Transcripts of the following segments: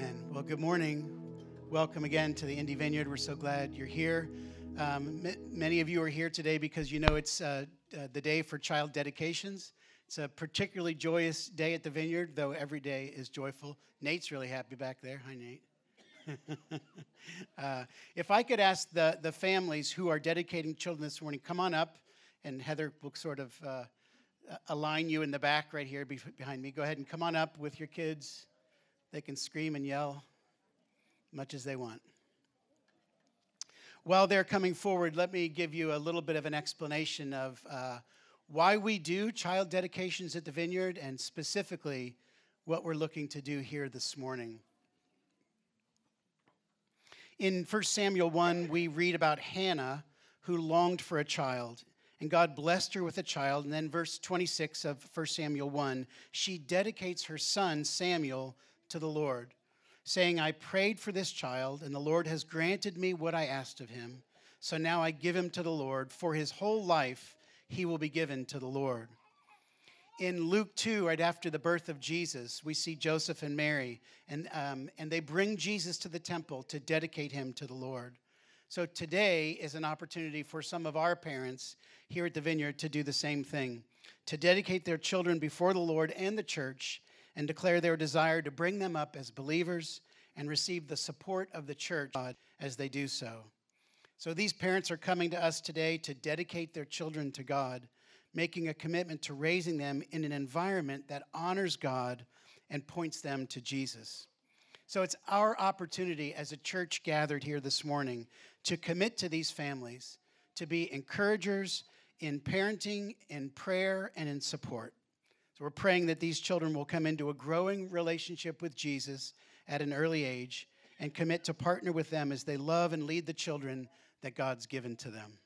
Amen. Well, good morning. Welcome again to the Indy Vineyard. We're so glad you're here. Um, m- many of you are here today because you know it's uh, uh, the day for child dedications. It's a particularly joyous day at the Vineyard, though every day is joyful. Nate's really happy back there. Hi, Nate. uh, if I could ask the, the families who are dedicating children this morning, come on up, and Heather will sort of uh, align you in the back right here behind me. Go ahead and come on up with your kids. They can scream and yell much as they want. While they're coming forward, let me give you a little bit of an explanation of uh, why we do child dedications at the Vineyard and specifically what we're looking to do here this morning. In 1 Samuel 1, we read about Hannah who longed for a child, and God blessed her with a child. And then, verse 26 of 1 Samuel 1, she dedicates her son Samuel to the Lord, saying, I prayed for this child, and the Lord has granted me what I asked of him. So now I give him to the Lord. For his whole life, he will be given to the Lord. In Luke 2, right after the birth of Jesus, we see Joseph and Mary, and, um, and they bring Jesus to the temple to dedicate him to the Lord. So today is an opportunity for some of our parents here at the Vineyard to do the same thing, to dedicate their children before the Lord and the church and declare their desire to bring them up as believers and receive the support of the church as they do so. So these parents are coming to us today to dedicate their children to God, making a commitment to raising them in an environment that honors God and points them to Jesus. So it's our opportunity as a church gathered here this morning to commit to these families, to be encouragers in parenting, in prayer, and in support. So we're praying that these children will come into a growing relationship with Jesus at an early age and commit to partner with them as they love and lead the children that God's given to them.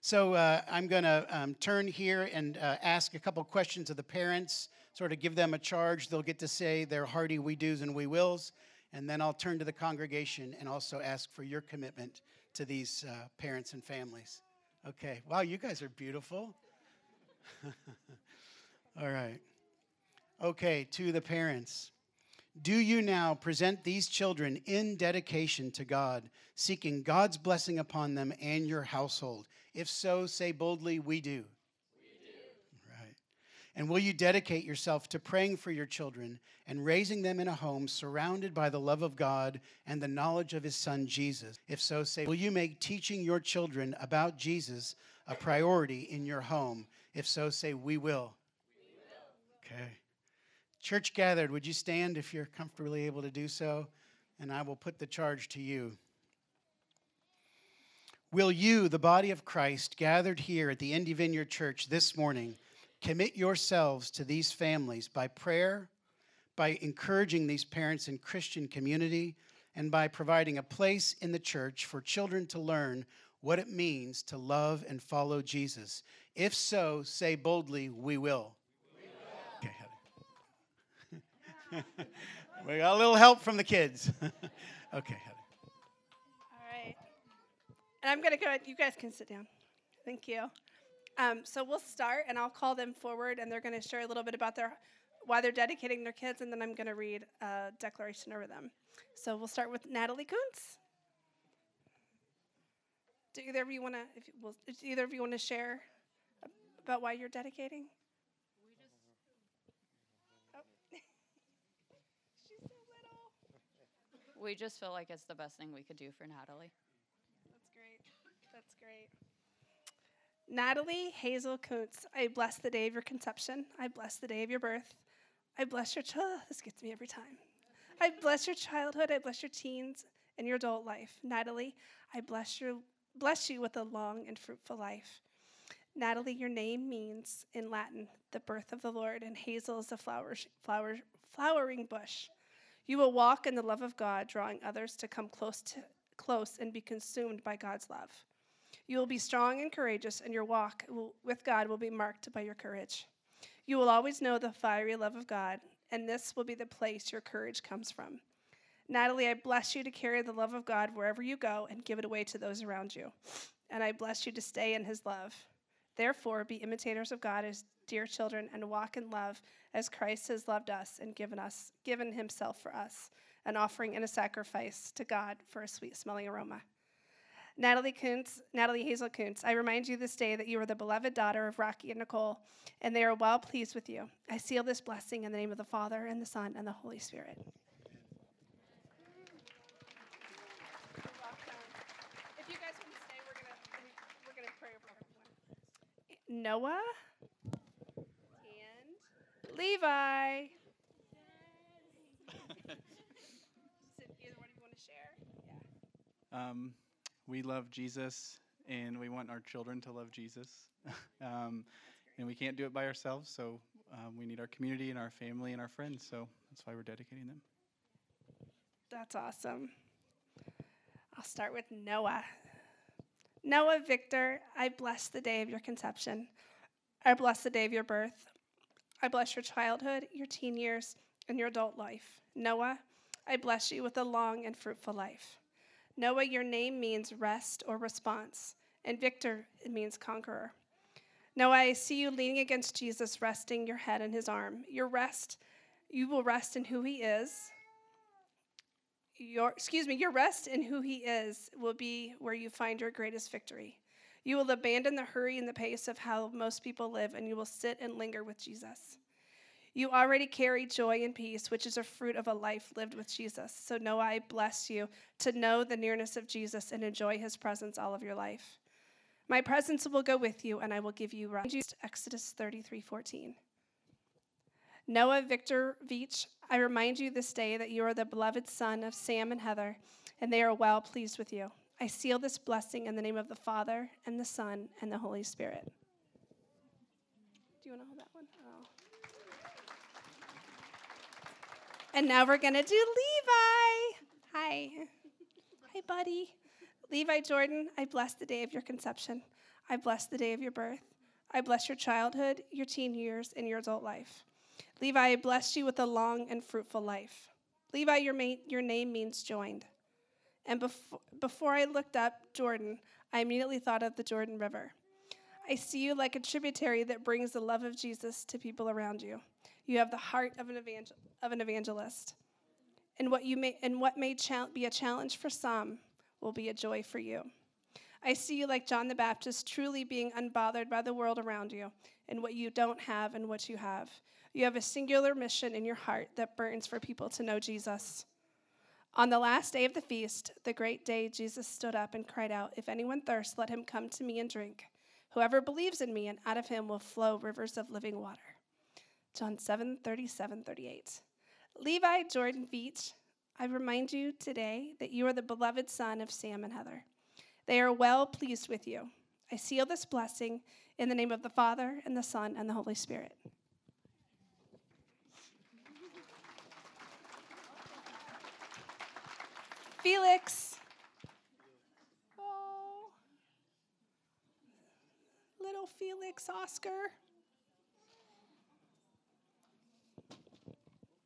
So uh, I'm going to um, turn here and uh, ask a couple questions of the parents, sort of give them a charge. They'll get to say their hearty we do's and we wills. And then I'll turn to the congregation and also ask for your commitment to these uh, parents and families. Okay. Wow, you guys are beautiful. All right. Okay, to the parents. Do you now present these children in dedication to God, seeking God's blessing upon them and your household? If so, say boldly, We do. We do. Right. And will you dedicate yourself to praying for your children and raising them in a home surrounded by the love of God and the knowledge of his son Jesus? If so, say, Will you make teaching your children about Jesus a priority in your home? If so, say, We will. Okay. Church gathered, would you stand if you're comfortably able to do so? And I will put the charge to you. Will you, the body of Christ, gathered here at the Indy Vineyard Church this morning, commit yourselves to these families by prayer, by encouraging these parents in Christian community, and by providing a place in the church for children to learn what it means to love and follow Jesus? If so, say boldly, We will. we got a little help from the kids. okay. All right. And I'm going to go, you guys can sit down. Thank you. Um, so we'll start, and I'll call them forward, and they're going to share a little bit about their why they're dedicating their kids, and then I'm going to read a declaration over them. So we'll start with Natalie Kuntz. Do either of you want to? Well, either of you want to share about why you're dedicating? We just feel like it's the best thing we could do for Natalie. That's great. That's great. Natalie Hazel Kuntz, I bless the day of your conception. I bless the day of your birth. I bless your child. This gets me every time. I bless your childhood. I bless your teens and your adult life. Natalie, I bless your bless you with a long and fruitful life. Natalie, your name means in Latin the birth of the Lord, and hazel is a flower, flower, flowering bush. You will walk in the love of God, drawing others to come close to close and be consumed by God's love. You will be strong and courageous, and your walk will, with God will be marked by your courage. You will always know the fiery love of God, and this will be the place your courage comes from. Natalie, I bless you to carry the love of God wherever you go and give it away to those around you. And I bless you to stay in his love. Therefore, be imitators of God as dear children, and walk in love as Christ has loved us and given us given himself for us, an offering and a sacrifice to God for a sweet smelling aroma. Natalie Kuntz, Natalie Hazel Kuntz, I remind you this day that you are the beloved daughter of Rocky and Nicole, and they are well pleased with you. I seal this blessing in the name of the Father and the Son and the Holy Spirit. If you guys want to stay, we're gonna we're gonna pray over everyone. Noah and Levi. Cynthia, what do you want to share? Yeah. Um, we love Jesus and we want our children to love Jesus. um, and we can't do it by ourselves, so um, we need our community and our family and our friends, so that's why we're dedicating them. That's awesome. I'll start with Noah. Noah Victor, I bless the day of your conception. I bless the day of your birth. I bless your childhood, your teen years, and your adult life. Noah, I bless you with a long and fruitful life. Noah, your name means rest or response, and Victor, it means conqueror. Noah, I see you leaning against Jesus, resting your head in his arm. Your rest, you will rest in who he is. Your, excuse me, your rest in who he is will be where you find your greatest victory. You will abandon the hurry and the pace of how most people live, and you will sit and linger with Jesus. You already carry joy and peace, which is a fruit of a life lived with Jesus. So, Noah, I bless you to know the nearness of Jesus and enjoy his presence all of your life. My presence will go with you, and I will give you rest. Exodus 33 14. Noah Victor Veach, I remind you this day that you are the beloved son of Sam and Heather, and they are well pleased with you. I seal this blessing in the name of the Father, and the Son, and the Holy Spirit. Do you want to hold that one? Oh. And now we're going to do Levi. Hi. Hi, buddy. Levi Jordan, I bless the day of your conception. I bless the day of your birth. I bless your childhood, your teen years, and your adult life. Levi, I bless you with a long and fruitful life. Levi, your, ma- your name means joined. And before, before I looked up Jordan, I immediately thought of the Jordan River. I see you like a tributary that brings the love of Jesus to people around you. You have the heart of an, evangel- of an evangelist. And what, you may, and what may cha- be a challenge for some will be a joy for you. I see you like John the Baptist, truly being unbothered by the world around you and what you don't have and what you have. You have a singular mission in your heart that burns for people to know Jesus. On the last day of the feast, the great day, Jesus stood up and cried out, If anyone thirsts, let him come to me and drink. Whoever believes in me, and out of him will flow rivers of living water. John 7 37 38. Levi Jordan Beach, I remind you today that you are the beloved son of Sam and Heather. They are well pleased with you. I seal this blessing in the name of the Father, and the Son, and the Holy Spirit. Felix. Oh. Little Felix Oscar.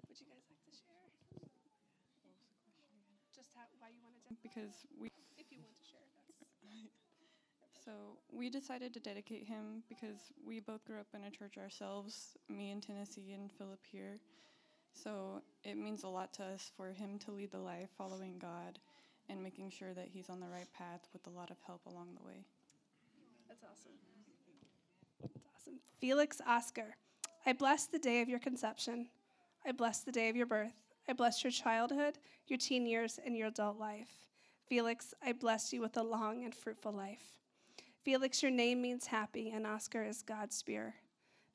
Would you guys like to share? Just how, why you wanted to, because we if you want to share. That's, so we decided to dedicate him because we both grew up in a church ourselves, me in Tennessee and Philip here. So it means a lot to us for him to lead the life following God and making sure that he's on the right path with a lot of help along the way. that's awesome. That's awesome. Felix Oscar, I bless the day of your conception. I bless the day of your birth. I bless your childhood, your teen years, and your adult life. Felix, I bless you with a long and fruitful life. Felix, your name means happy, and Oscar is God's spear.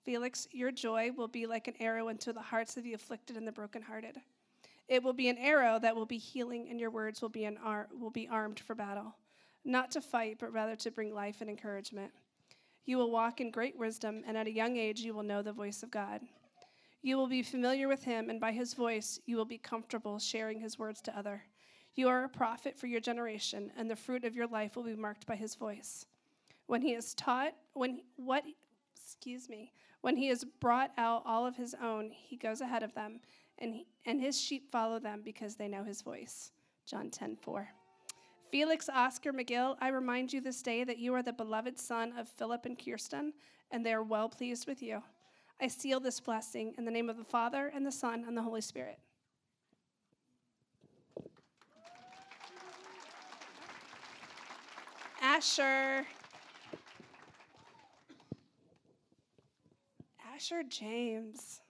Felix, your joy will be like an arrow into the hearts of the afflicted and the brokenhearted. It will be an arrow that will be healing, and your words will be, an ar- will be armed for battle, not to fight, but rather to bring life and encouragement. You will walk in great wisdom, and at a young age, you will know the voice of God. You will be familiar with him, and by his voice, you will be comfortable sharing his words to other. You are a prophet for your generation, and the fruit of your life will be marked by his voice. When he is taught, when what, excuse me, when he has brought out all of his own, he goes ahead of them, and, he, and his sheep follow them because they know his voice. John 10 4. Felix Oscar McGill, I remind you this day that you are the beloved son of Philip and Kirsten, and they are well pleased with you. I seal this blessing in the name of the Father, and the Son, and the Holy Spirit. Asher. Asher James.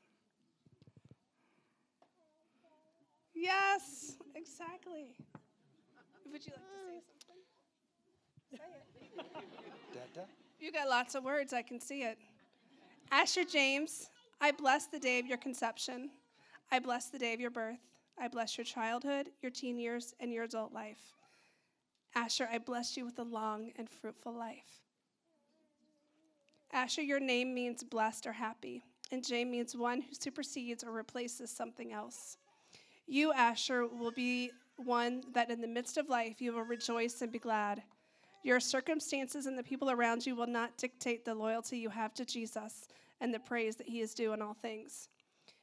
Yes, exactly. Would you like to say something? Say it. You got lots of words, I can see it. Asher James, I bless the day of your conception. I bless the day of your birth. I bless your childhood, your teen years, and your adult life. Asher, I bless you with a long and fruitful life. Asher, your name means blessed or happy, and J means one who supersedes or replaces something else. You, Asher, will be one that in the midst of life you will rejoice and be glad. Your circumstances and the people around you will not dictate the loyalty you have to Jesus and the praise that he is due in all things.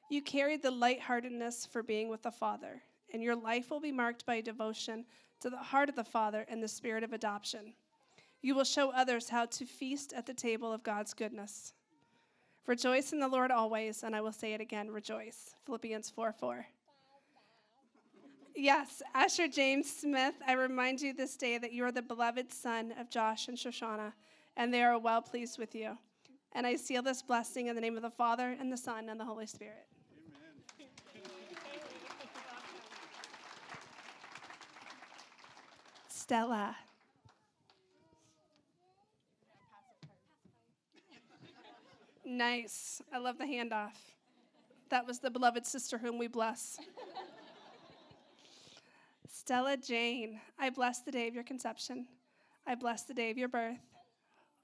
You carry the lightheartedness for being with the Father, and your life will be marked by devotion to the heart of the Father and the spirit of adoption. You will show others how to feast at the table of God's goodness. Rejoice in the Lord always, and I will say it again rejoice. Philippians 4 4. Yes, Asher James Smith, I remind you this day that you are the beloved son of Josh and Shoshana, and they are well pleased with you. And I seal this blessing in the name of the Father, and the Son, and the Holy Spirit. Stella. Nice. I love the handoff. That was the beloved sister whom we bless. Stella Jane, I bless the day of your conception. I bless the day of your birth.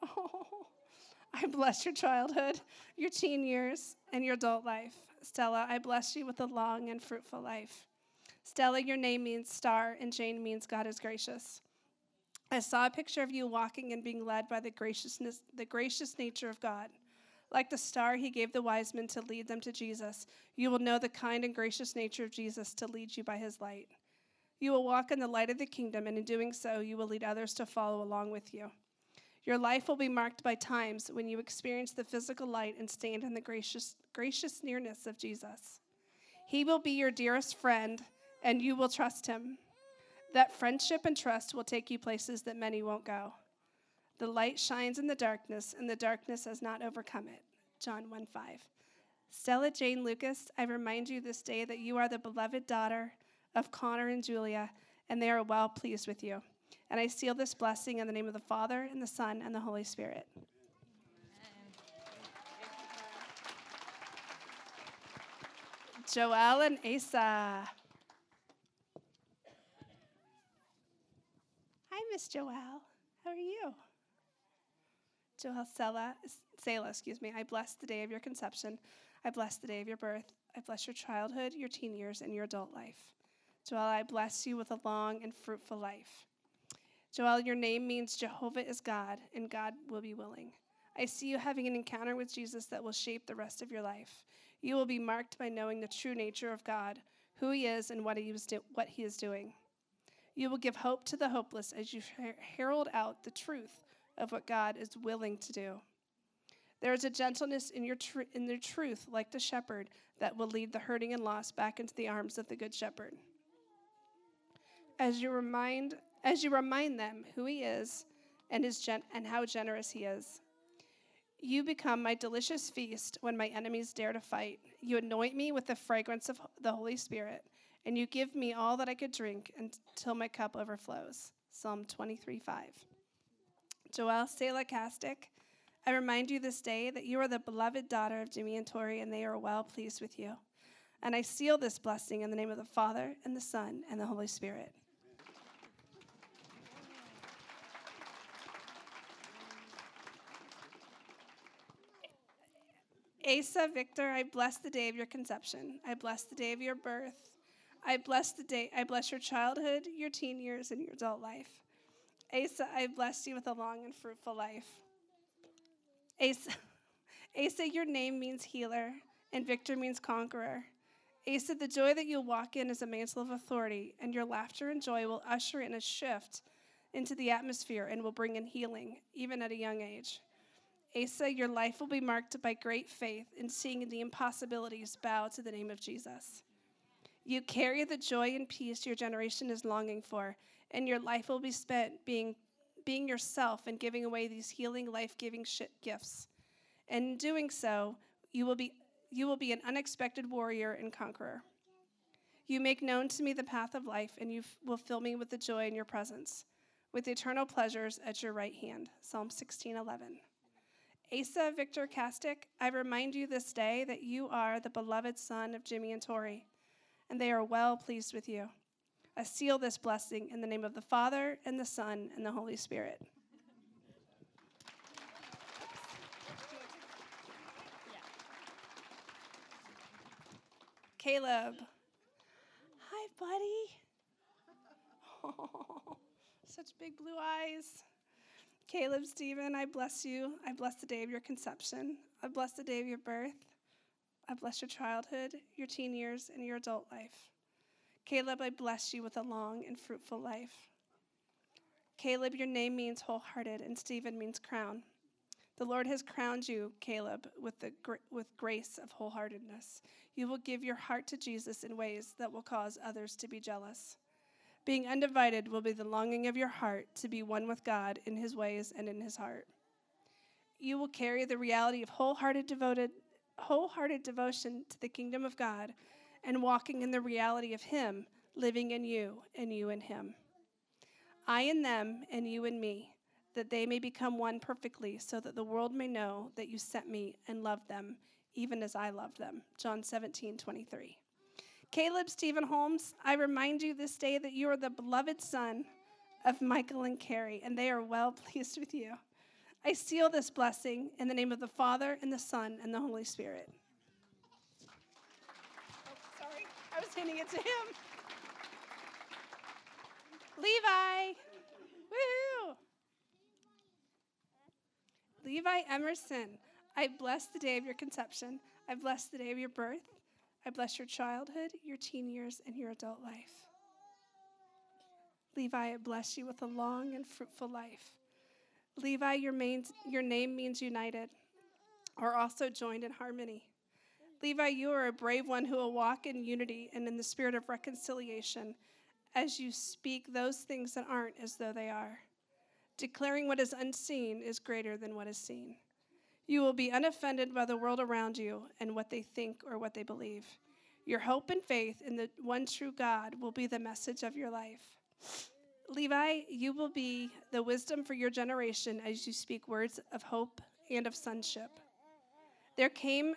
Oh, I bless your childhood, your teen years, and your adult life. Stella, I bless you with a long and fruitful life. Stella, your name means star, and Jane means God is gracious. I saw a picture of you walking and being led by the graciousness, the gracious nature of God. Like the star he gave the wise men to lead them to Jesus, you will know the kind and gracious nature of Jesus to lead you by his light. You will walk in the light of the kingdom, and in doing so, you will lead others to follow along with you. Your life will be marked by times when you experience the physical light and stand in the gracious, gracious nearness of Jesus. He will be your dearest friend, and you will trust him. That friendship and trust will take you places that many won't go. The light shines in the darkness, and the darkness has not overcome it. John 1 5. Stella Jane Lucas, I remind you this day that you are the beloved daughter of Connor and Julia, and they are well pleased with you. And I seal this blessing in the name of the Father, and the Son, and the Holy Spirit. Joel and Asa. Hi, Miss Joel. How are you? Joel Sela, Selah, excuse me. I bless the day of your conception. I bless the day of your birth. I bless your childhood, your teen years, and your adult life. Joel, I bless you with a long and fruitful life. Joel, your name means Jehovah is God, and God will be willing. I see you having an encounter with Jesus that will shape the rest of your life. You will be marked by knowing the true nature of God, who He is, and what He, was do- what he is doing. You will give hope to the hopeless as you her- herald out the truth of what God is willing to do. There is a gentleness in your, tr- in their truth, like the shepherd, that will lead the hurting and lost back into the arms of the good shepherd. As you remind, as you remind them who he is and, his gen- and how generous he is. You become my delicious feast when my enemies dare to fight. You anoint me with the fragrance of the Holy Spirit, and you give me all that I could drink until my cup overflows. Psalm 23 5. Joel Selah Castic, I remind you this day that you are the beloved daughter of Jimmy and Tori, and they are well pleased with you. And I seal this blessing in the name of the Father, and the Son, and the Holy Spirit. Asa Victor, I bless the day of your conception. I bless the day of your birth. I bless the day I bless your childhood, your teen years, and your adult life. Asa, I bless you with a long and fruitful life. Asa, Asa, your name means healer, and Victor means conqueror. Asa, the joy that you'll walk in is a mantle of authority, and your laughter and joy will usher in a shift into the atmosphere and will bring in healing, even at a young age. Asa, your life will be marked by great faith in seeing the impossibilities bow to the name of Jesus. You carry the joy and peace your generation is longing for, and your life will be spent being, being yourself and giving away these healing, life giving gifts. And in doing so, you will, be, you will be an unexpected warrior and conqueror. You make known to me the path of life, and you f- will fill me with the joy in your presence, with eternal pleasures at your right hand. Psalm 16 11. Asa Victor Kastic, I remind you this day that you are the beloved son of Jimmy and Tori, and they are well pleased with you. I seal this blessing in the name of the Father, and the Son, and the Holy Spirit. Caleb. Hi, buddy. Oh, such big blue eyes. Caleb, Stephen, I bless you. I bless the day of your conception. I bless the day of your birth. I bless your childhood, your teen years, and your adult life. Caleb, I bless you with a long and fruitful life. Caleb, your name means wholehearted, and Stephen means crown. The Lord has crowned you, Caleb, with, the, with grace of wholeheartedness. You will give your heart to Jesus in ways that will cause others to be jealous. Being undivided will be the longing of your heart to be one with God in his ways and in his heart. You will carry the reality of wholehearted devoted wholehearted devotion to the kingdom of God and walking in the reality of him living in you and you in him. I in them and you in me, that they may become one perfectly, so that the world may know that you sent me and loved them, even as I loved them. John 17, 23. Caleb Stephen Holmes, I remind you this day that you are the beloved son of Michael and Carrie, and they are well pleased with you. I seal this blessing in the name of the Father, and the Son, and the Holy Spirit. Oh, sorry, I was handing it to him. Levi. Woohoo! Levi Emerson, I bless the day of your conception. I bless the day of your birth. I bless your childhood, your teen years, and your adult life. Levi, I bless you with a long and fruitful life. Levi, your, main, your name means united, or also joined in harmony. Levi, you are a brave one who will walk in unity and in the spirit of reconciliation as you speak those things that aren't as though they are. Declaring what is unseen is greater than what is seen. You will be unoffended by the world around you and what they think or what they believe. Your hope and faith in the one true God will be the message of your life. Levi, you will be the wisdom for your generation as you speak words of hope and of sonship. There came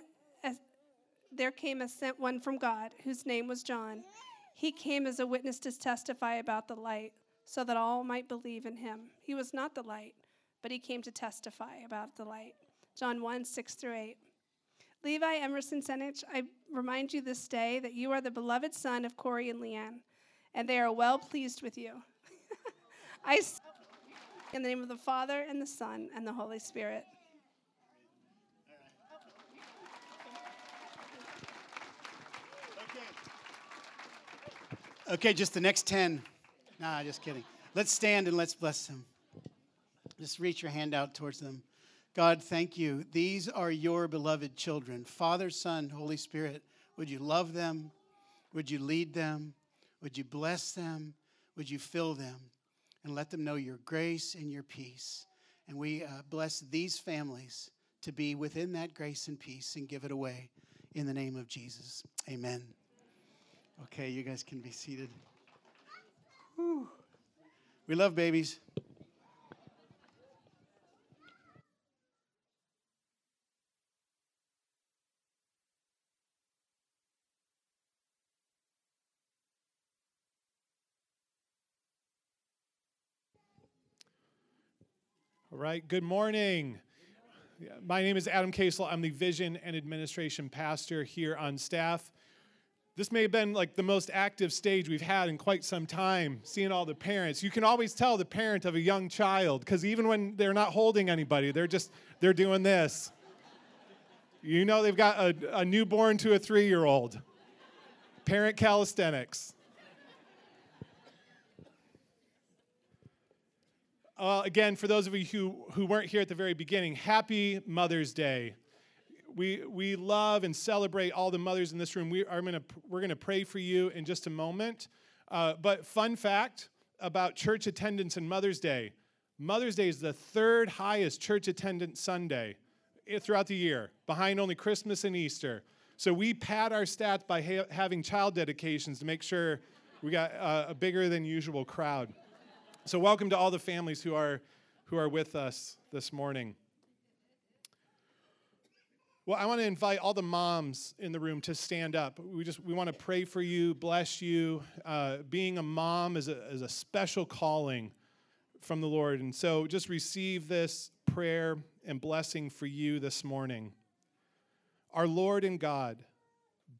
there came a sent one from God whose name was John. He came as a witness to testify about the light so that all might believe in him. He was not the light, but he came to testify about the light. John 1 6 through 8. Levi Emerson Senich, I remind you this day that you are the beloved son of Corey and Leanne, and they are well pleased with you. I in the name of the Father and the Son and the Holy Spirit. Okay, just the next 10. Nah, just kidding. Let's stand and let's bless them. Just reach your hand out towards them. God, thank you. These are your beloved children. Father, Son, Holy Spirit, would you love them? Would you lead them? Would you bless them? Would you fill them? And let them know your grace and your peace. And we uh, bless these families to be within that grace and peace and give it away in the name of Jesus. Amen. Okay, you guys can be seated. Whew. We love babies. All right, good morning. My name is Adam Casel. I'm the Vision and Administration Pastor here on staff. This may have been like the most active stage we've had in quite some time, seeing all the parents. You can always tell the parent of a young child because even when they're not holding anybody, they're just they're doing this. You know they've got a, a newborn to a three-year-old. Parent calisthenics. Uh, again, for those of you who, who weren't here at the very beginning, happy Mother's Day. We, we love and celebrate all the mothers in this room. We are gonna, we're going to pray for you in just a moment. Uh, but, fun fact about church attendance and Mother's Day Mother's Day is the third highest church attendance Sunday eh, throughout the year, behind only Christmas and Easter. So, we pad our stats by ha- having child dedications to make sure we got uh, a bigger than usual crowd. So, welcome to all the families who are, who are with us this morning. Well, I want to invite all the moms in the room to stand up. We just we want to pray for you, bless you. Uh, being a mom is a, is a special calling from the Lord, and so just receive this prayer and blessing for you this morning. Our Lord and God,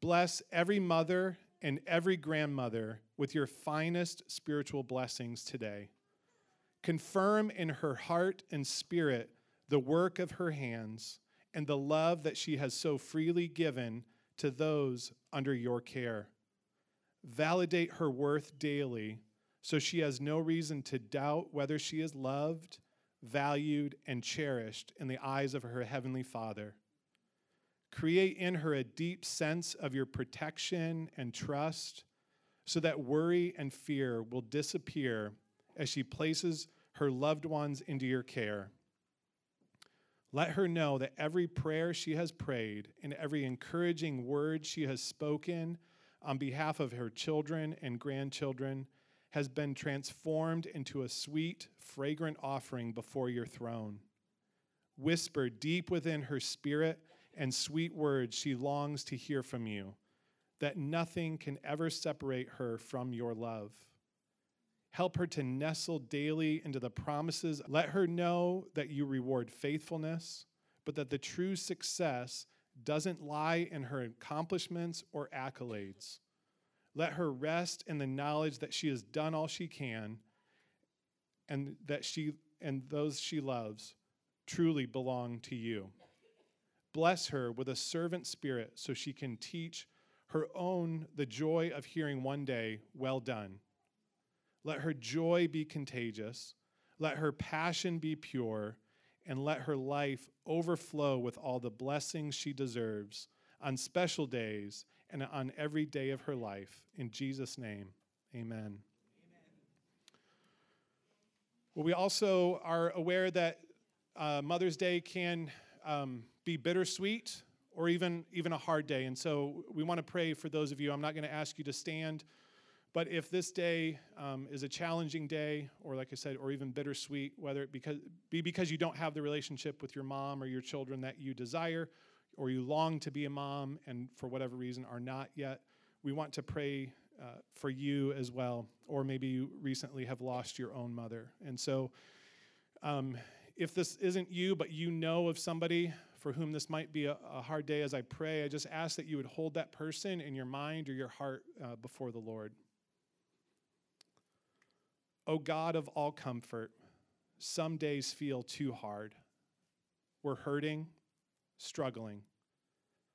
bless every mother and every grandmother with your finest spiritual blessings today. Confirm in her heart and spirit the work of her hands and the love that she has so freely given to those under your care. Validate her worth daily so she has no reason to doubt whether she is loved, valued, and cherished in the eyes of her Heavenly Father. Create in her a deep sense of your protection and trust so that worry and fear will disappear as she places her loved ones into your care. Let her know that every prayer she has prayed and every encouraging word she has spoken on behalf of her children and grandchildren has been transformed into a sweet, fragrant offering before your throne. Whisper deep within her spirit and sweet words she longs to hear from you, that nothing can ever separate her from your love. Help her to nestle daily into the promises. Let her know that you reward faithfulness, but that the true success doesn't lie in her accomplishments or accolades. Let her rest in the knowledge that she has done all she can and that she and those she loves truly belong to you. Bless her with a servant spirit so she can teach her own the joy of hearing one day, well done. Let her joy be contagious. Let her passion be pure. And let her life overflow with all the blessings she deserves on special days and on every day of her life. In Jesus' name, amen. Well, we also are aware that uh, Mother's Day can um, be bittersweet or even, even a hard day. And so we want to pray for those of you. I'm not going to ask you to stand. But if this day um, is a challenging day, or like I said, or even bittersweet, whether it because, be because you don't have the relationship with your mom or your children that you desire, or you long to be a mom and for whatever reason are not yet, we want to pray uh, for you as well. Or maybe you recently have lost your own mother. And so, um, if this isn't you, but you know of somebody for whom this might be a, a, hard day as I pray, I just ask that you would hold that person in your mind or your heart uh, before the Lord. O God of all comfort, some days feel too hard. We're hurting, struggling,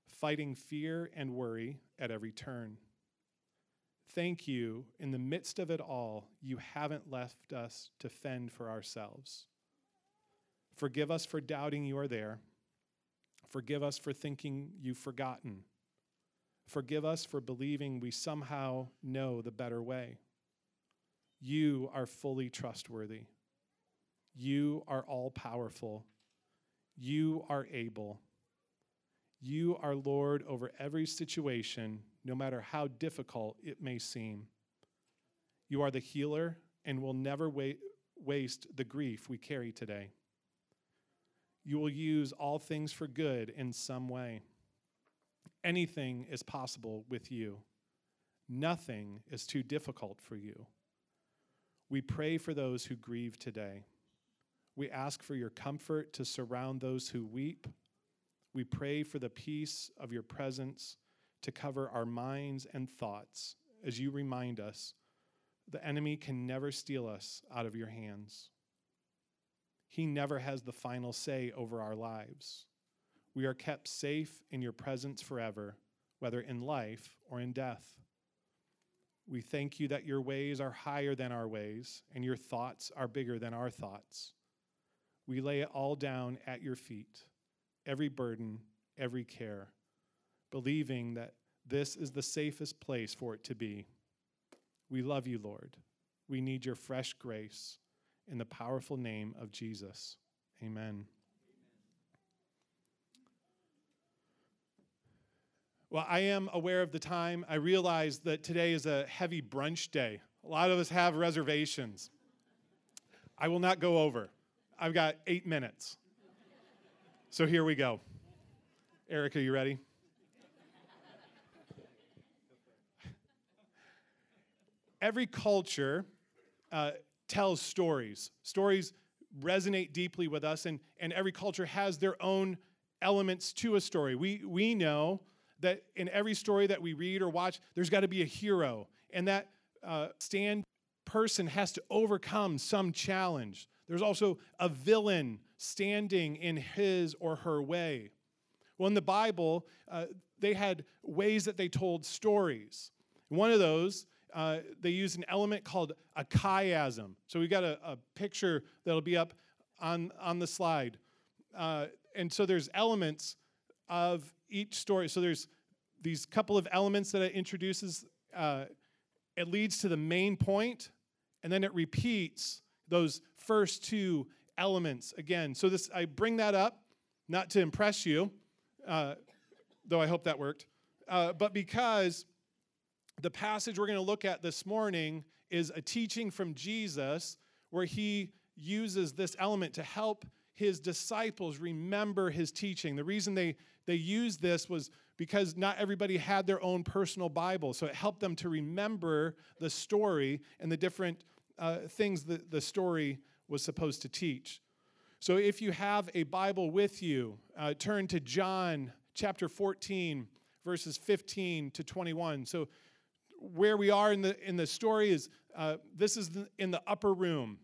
fighting fear and worry at every turn. Thank you, in the midst of it all, you haven't left us to fend for ourselves. Forgive us for doubting you are there. Forgive us for thinking you've forgotten. Forgive us for believing we somehow know the better way. You are fully trustworthy. You are all powerful. You are able. You are Lord over every situation, no matter how difficult it may seem. You are the healer and will never wa- waste the grief we carry today. You will use all things for good in some way. Anything is possible with you. Nothing is too difficult for you. We pray for those who grieve today. We ask for your comfort to surround those who weep. We pray for the peace of your presence to cover our minds and thoughts as you remind us the enemy can never steal us out of your hands. He never has the final say over our lives. We are kept safe in your presence forever, whether in life or in death. We thank you that your ways are higher than our ways, and your thoughts are bigger than our thoughts. We lay it all down at your feet, every burden, every care, believing that this is the safest place for it to be. We love you, Lord. We need your fresh grace in the powerful name of Jesus. Amen. Well, I am aware of the time. I realize that today is a heavy brunch day. A lot of us have reservations. I will not go over. I've got eight minutes. So here we go. Erica, you ready? Every culture uh, tells stories. Stories resonate deeply with us, and, and every culture has their own elements to a story. We, we know that in every story that we read or watch, there's got to be a hero, and that uh, stand person has to overcome some challenge. There's also a villain standing in his or her way. Well, in the Bible, uh, they had ways that they told stories. One of those, uh, they used an element called a chiasm. So we've got a, a picture that'll be up on, on the slide. Uh, and so there's elements of each story. So there's these couple of elements that it introduces. Uh, it leads to the main point, and then it repeats those first two elements again. So this I bring that up not to impress you, uh, though I hope that worked, uh, but because the passage we're going to look at this morning is a teaching from Jesus where he uses this element to help his disciples remember his teaching. The reason they, they used this was because not everybody had their own personal Bible. So it helped them to remember the story and the different uh, things that the story was supposed to teach. So if you have a Bible with you, uh, turn to John chapter 14, verses 15 to 21. So where we are in the in the story is uh, this is in the upper room.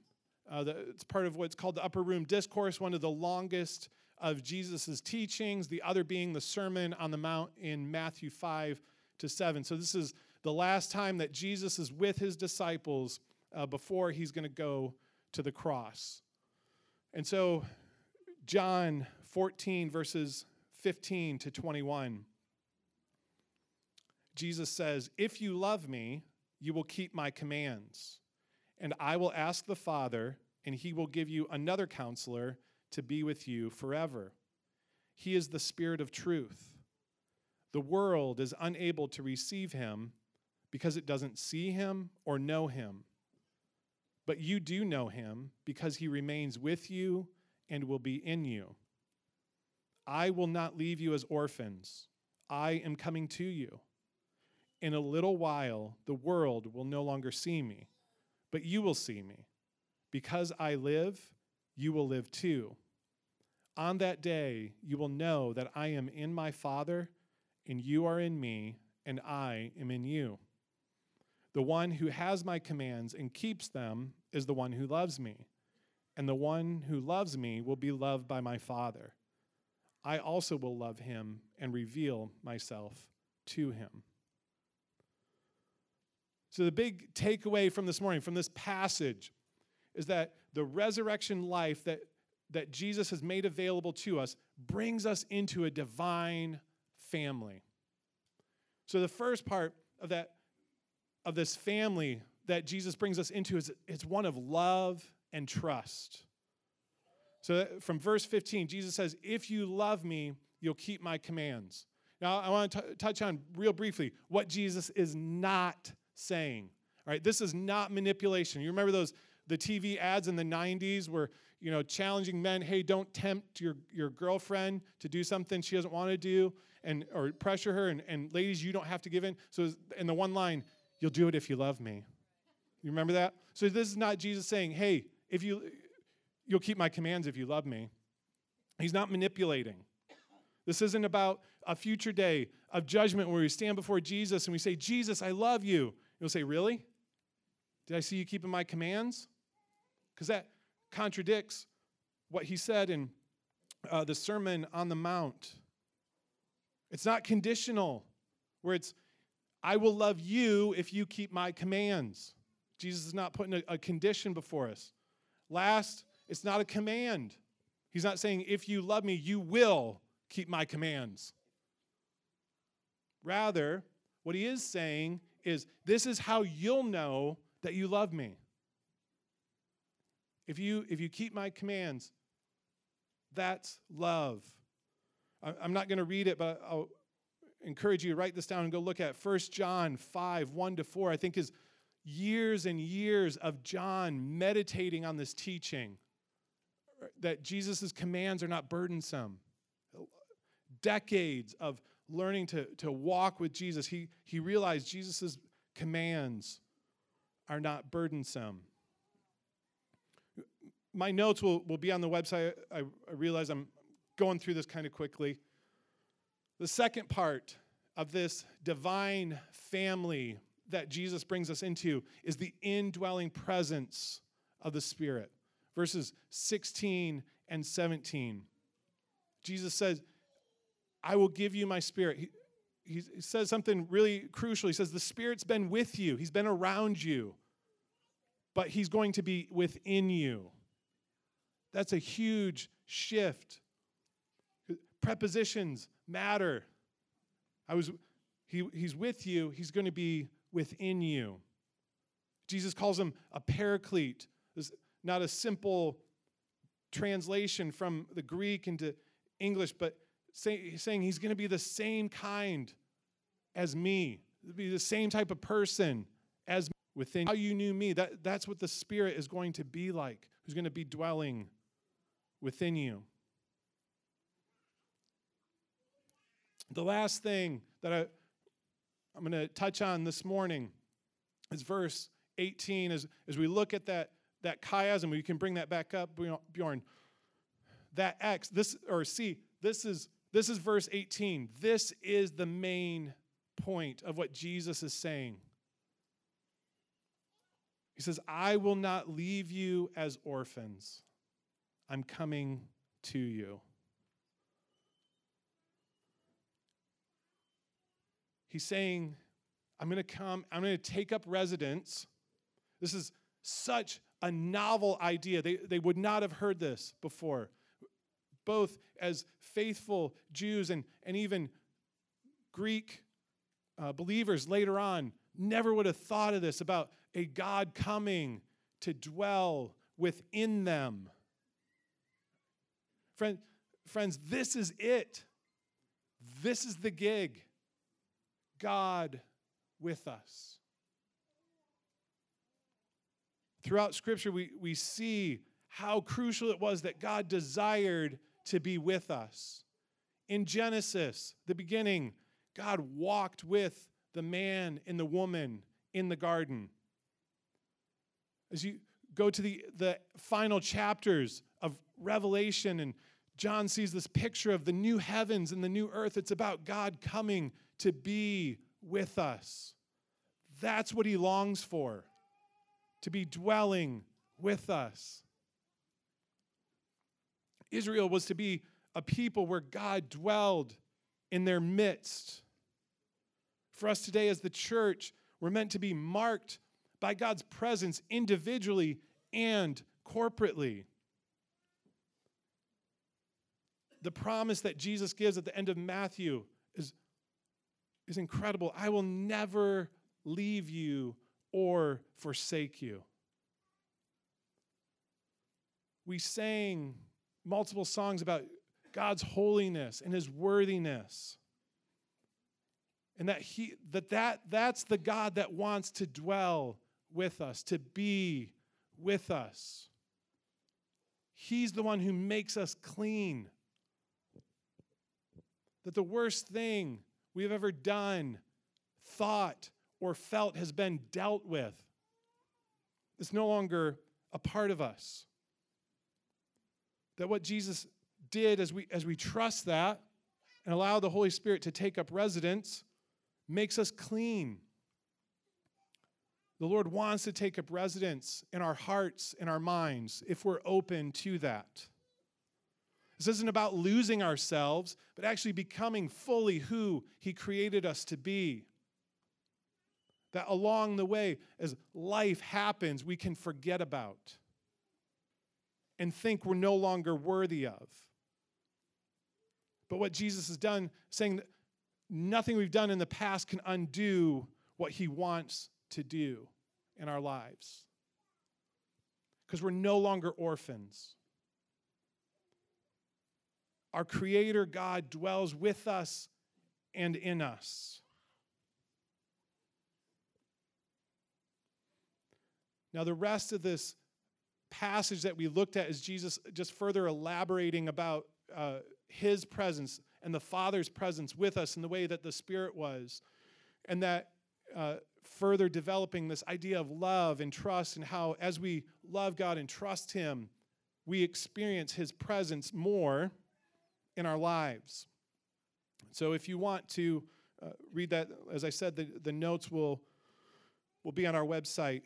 Uh, the, it's part of what's called the upper room discourse, one of the longest of Jesus' teachings, the other being the Sermon on the Mount in Matthew 5 to 7. So, this is the last time that Jesus is with his disciples uh, before he's going to go to the cross. And so, John 14, verses 15 to 21, Jesus says, If you love me, you will keep my commands. And I will ask the Father, and he will give you another counselor to be with you forever. He is the Spirit of truth. The world is unable to receive him because it doesn't see him or know him. But you do know him because he remains with you and will be in you. I will not leave you as orphans. I am coming to you. In a little while, the world will no longer see me, but you will see me. Because I live, you will live too. On that day, you will know that I am in my Father, and you are in me, and I am in you. The one who has my commands and keeps them is the one who loves me. And the one who loves me will be loved by my Father. I also will love him and reveal myself to him. So, the big takeaway from this morning, from this passage, is that the resurrection life that, that Jesus has made available to us brings us into a divine family. So, the first part of that of this family that Jesus brings us into is it's one of love and trust. So from verse 15, Jesus says, If you love me, you'll keep my commands. Now, I want to t- touch on real briefly what Jesus is not saying. All right, this is not manipulation. You remember those the TV ads in the 90s where, you know, challenging men, hey, don't tempt your, your girlfriend to do something she doesn't want to do, and or pressure her, and, and ladies, you don't have to give in. So in the one line, You'll do it if you love me. You remember that? So this is not Jesus saying, "Hey, if you you'll keep my commands if you love me." He's not manipulating. This isn't about a future day of judgment where we stand before Jesus and we say, "Jesus, I love you." He'll say, "Really? Did I see you keeping my commands?" Because that contradicts what he said in uh, the Sermon on the Mount. It's not conditional, where it's I will love you if you keep my commands. Jesus is not putting a, a condition before us. Last, it's not a command. He's not saying, if you love me, you will keep my commands. Rather, what he is saying is, this is how you'll know that you love me. If you, if you keep my commands, that's love. I'm not going to read it, but I'll encourage you to write this down and go look at 1 John 5 1 to 4. I think is years and years of John meditating on this teaching that Jesus' commands are not burdensome. Decades of learning to, to walk with Jesus, he, he realized Jesus' commands are not burdensome. My notes will, will be on the website. I, I realize I'm going through this kind of quickly. The second part of this divine family that Jesus brings us into is the indwelling presence of the Spirit. Verses 16 and 17. Jesus says, I will give you my spirit. He, he, says something really crucial. He says, The Spirit's been with you, He's been around you, but He's going to be within you. That's a huge shift. Prepositions matter. I was, he, he's with you, He's going to be within you. Jesus calls him a paraclete. This not a simple translation from the Greek into English, but say, saying he's going to be the same kind as me, be the same type of person as me. within how you knew me. That, that's what the Spirit is going to be like, who's going to be dwelling within you. The last thing that I, I'm going to touch on this morning is verse 18. As, as we look at that, that chiasm, we can bring that back up, Bjorn. That X, this, or C, this is, this is verse 18. This is the main point of what Jesus is saying. He says, I will not leave you as orphans. I'm coming to you. He's saying, I'm going to come, I'm going to take up residence. This is such a novel idea. They, they would not have heard this before. Both as faithful Jews and, and even Greek uh, believers later on never would have thought of this about a God coming to dwell within them. Friend, friends, this is it. This is the gig. God with us. Throughout Scripture, we, we see how crucial it was that God desired to be with us. In Genesis, the beginning, God walked with the man and the woman in the garden. As you go to the, the final chapters of Revelation, and John sees this picture of the new heavens and the new earth, it's about God coming to be with us. That's what he longs for, to be dwelling with us. Israel was to be a people where God dwelled in their midst. For us today, as the church, we're meant to be marked by God's presence individually and corporately. The promise that Jesus gives at the end of Matthew is is incredible. I will never leave you or forsake you. We sang multiple songs about God's holiness and his worthiness. And that he that, that that's the God that wants to dwell with us, to be with us. He's the one who makes us clean. That the worst thing we have ever done, thought, or felt has been dealt with. It's no longer a part of us. That what Jesus did as we, as we trust that and allow the Holy Spirit to take up residence makes us clean. The Lord wants to take up residence in our hearts and our minds if we're open to that. This isn't about losing ourselves, but actually becoming fully who He created us to be. that along the way, as life happens, we can forget about and think we're no longer worthy of. But what Jesus has done, saying that nothing we've done in the past can undo what he wants to do in our lives. Because we're no longer orphans. Our Creator God dwells with us and in us. Now, the rest of this passage that we looked at is Jesus just further elaborating about uh, his presence and the Father's presence with us in the way that the Spirit was, and that uh, further developing this idea of love and trust, and how as we love God and trust Him, we experience His presence more in our lives. So, if you want to uh, read that, as I said, the, the notes will, will be on our website.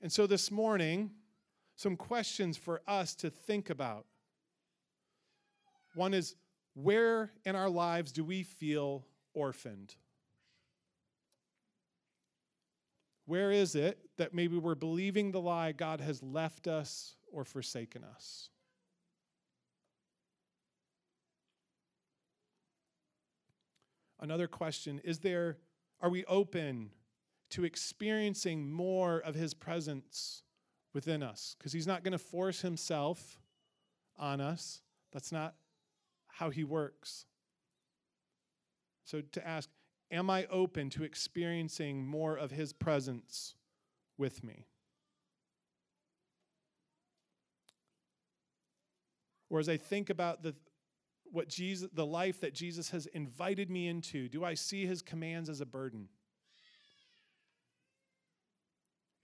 And so, this morning, some questions for us to think about. One is where in our lives do we feel orphaned? Where is it that maybe we're believing the lie God has left us or forsaken us? Another question is there are we open to experiencing more of his presence within us? Because he's not going to force himself on us. That's not how he works. So to ask, am I open to experiencing more of his presence with me? Or as I think about the what Jesus the life that Jesus has invited me into, do I see his commands as a burden?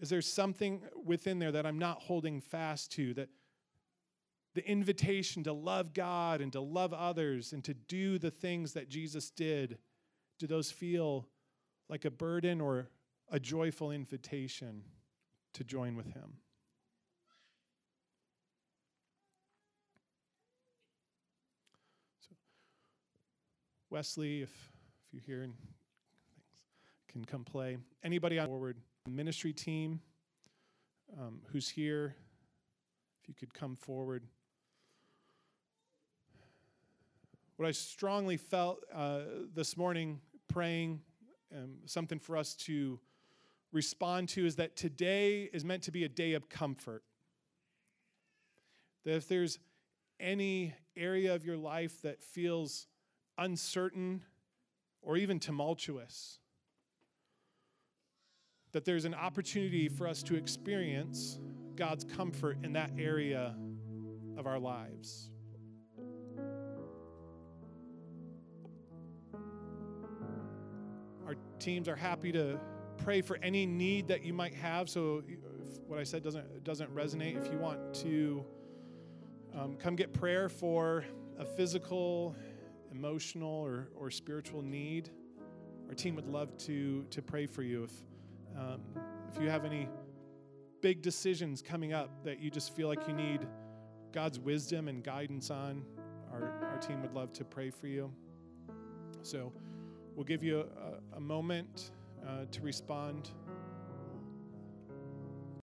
Is there something within there that I'm not holding fast to that the invitation to love God and to love others and to do the things that Jesus did, do those feel like a burden or a joyful invitation to join with Him? So, Wesley, if, if you're here and can come play. Anybody on forward? Ministry team um, who's here, if you could come forward. What I strongly felt uh, this morning praying, um, something for us to respond to, is that today is meant to be a day of comfort. That if there's any area of your life that feels uncertain or even tumultuous, that there's an opportunity for us to experience God's comfort in that area of our lives. Our teams are happy to pray for any need that you might have. So, if what I said doesn't doesn't resonate, if you want to um, come get prayer for a physical, emotional, or, or spiritual need, our team would love to to pray for you. If um, if you have any big decisions coming up that you just feel like you need God's wisdom and guidance on, our, our team would love to pray for you. So we'll give you a, a moment uh, to respond